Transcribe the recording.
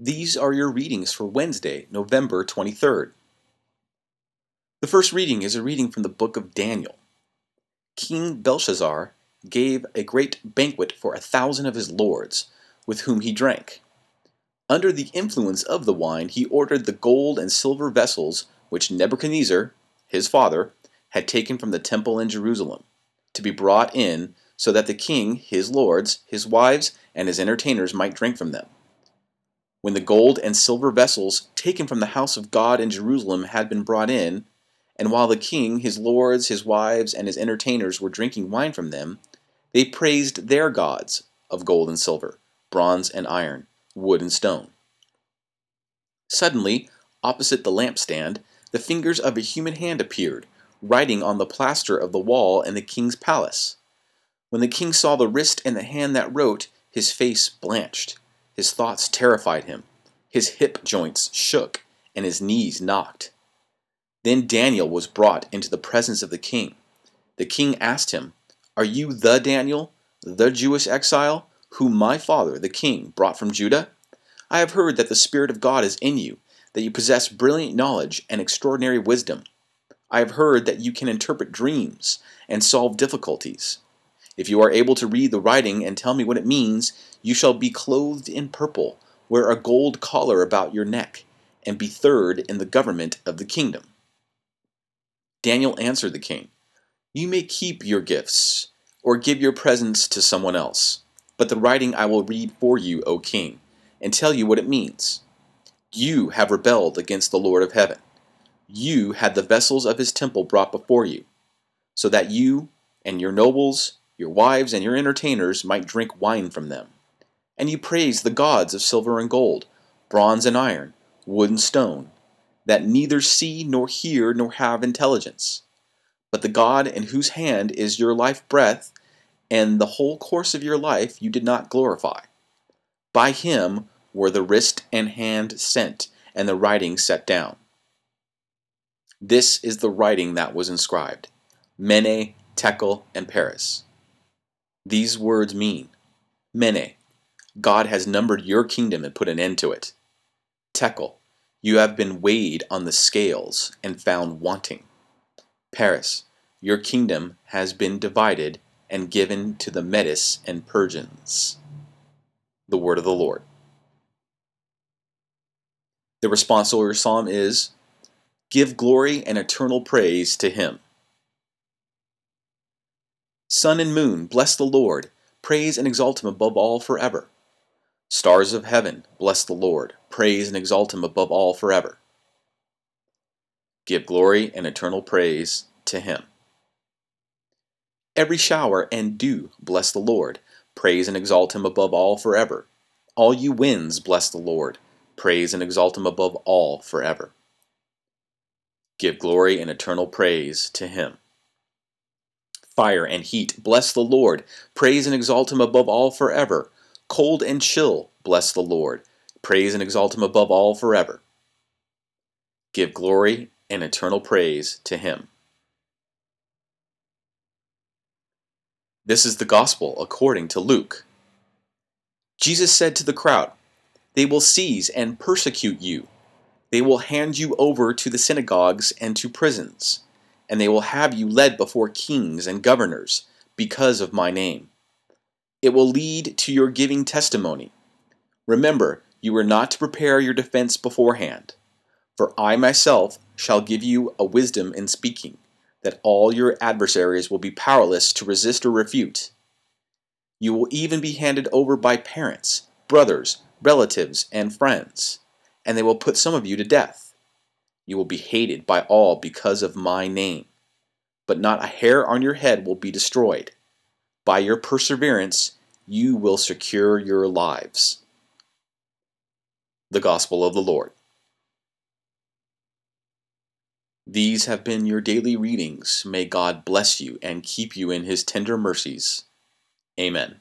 These are your readings for Wednesday, November 23rd. The first reading is a reading from the book of Daniel. King Belshazzar gave a great banquet for a thousand of his lords, with whom he drank. Under the influence of the wine, he ordered the gold and silver vessels which Nebuchadnezzar, his father, had taken from the temple in Jerusalem, to be brought in so that the king, his lords, his wives, and his entertainers might drink from them. When the gold and silver vessels taken from the house of God in Jerusalem had been brought in, and while the king, his lords, his wives, and his entertainers were drinking wine from them, they praised their gods of gold and silver, bronze and iron, wood and stone. Suddenly, opposite the lampstand, the fingers of a human hand appeared, writing on the plaster of the wall in the king's palace. When the king saw the wrist and the hand that wrote, his face blanched. His thoughts terrified him. His hip joints shook, and his knees knocked. Then Daniel was brought into the presence of the king. The king asked him, Are you the Daniel, the Jewish exile, whom my father, the king, brought from Judah? I have heard that the Spirit of God is in you, that you possess brilliant knowledge and extraordinary wisdom. I have heard that you can interpret dreams and solve difficulties. If you are able to read the writing and tell me what it means, you shall be clothed in purple, wear a gold collar about your neck, and be third in the government of the kingdom. Daniel answered the king, You may keep your gifts, or give your presents to someone else, but the writing I will read for you, O king, and tell you what it means. You have rebelled against the Lord of heaven. You had the vessels of his temple brought before you, so that you and your nobles your wives and your entertainers might drink wine from them. And you praise the gods of silver and gold, bronze and iron, wood and stone, that neither see nor hear nor have intelligence. But the God in whose hand is your life breath, and the whole course of your life you did not glorify. By him were the wrist and hand sent, and the writing set down. This is the writing that was inscribed Mene, Tekel, and Peres. These words mean Mene, God has numbered your kingdom and put an end to it. Tekel, you have been weighed on the scales and found wanting. Peres, your kingdom has been divided and given to the Medes and Persians. The word of the Lord. The responsory psalm is Give glory and eternal praise to him. Sun and moon, bless the Lord. Praise and exalt him above all forever. Stars of heaven, bless the Lord. Praise and exalt him above all forever. Give glory and eternal praise to him. Every shower and dew, bless the Lord. Praise and exalt him above all forever. All you winds, bless the Lord. Praise and exalt him above all forever. Give glory and eternal praise to him fire and heat. Bless the Lord. Praise and exalt him above all forever. Cold and chill. Bless the Lord. Praise and exalt him above all forever. Give glory and eternal praise to him. This is the gospel according to Luke. Jesus said to the crowd, They will seize and persecute you. They will hand you over to the synagogues and to prisons and they will have you led before kings and governors because of my name. It will lead to your giving testimony. Remember, you are not to prepare your defense beforehand. For I myself shall give you a wisdom in speaking, that all your adversaries will be powerless to resist or refute. You will even be handed over by parents, brothers, relatives, and friends, and they will put some of you to death you will be hated by all because of my name. But not a hair on your head will be destroyed. By your perseverance, you will secure your lives. The Gospel of the Lord. These have been your daily readings. May God bless you and keep you in his tender mercies. Amen.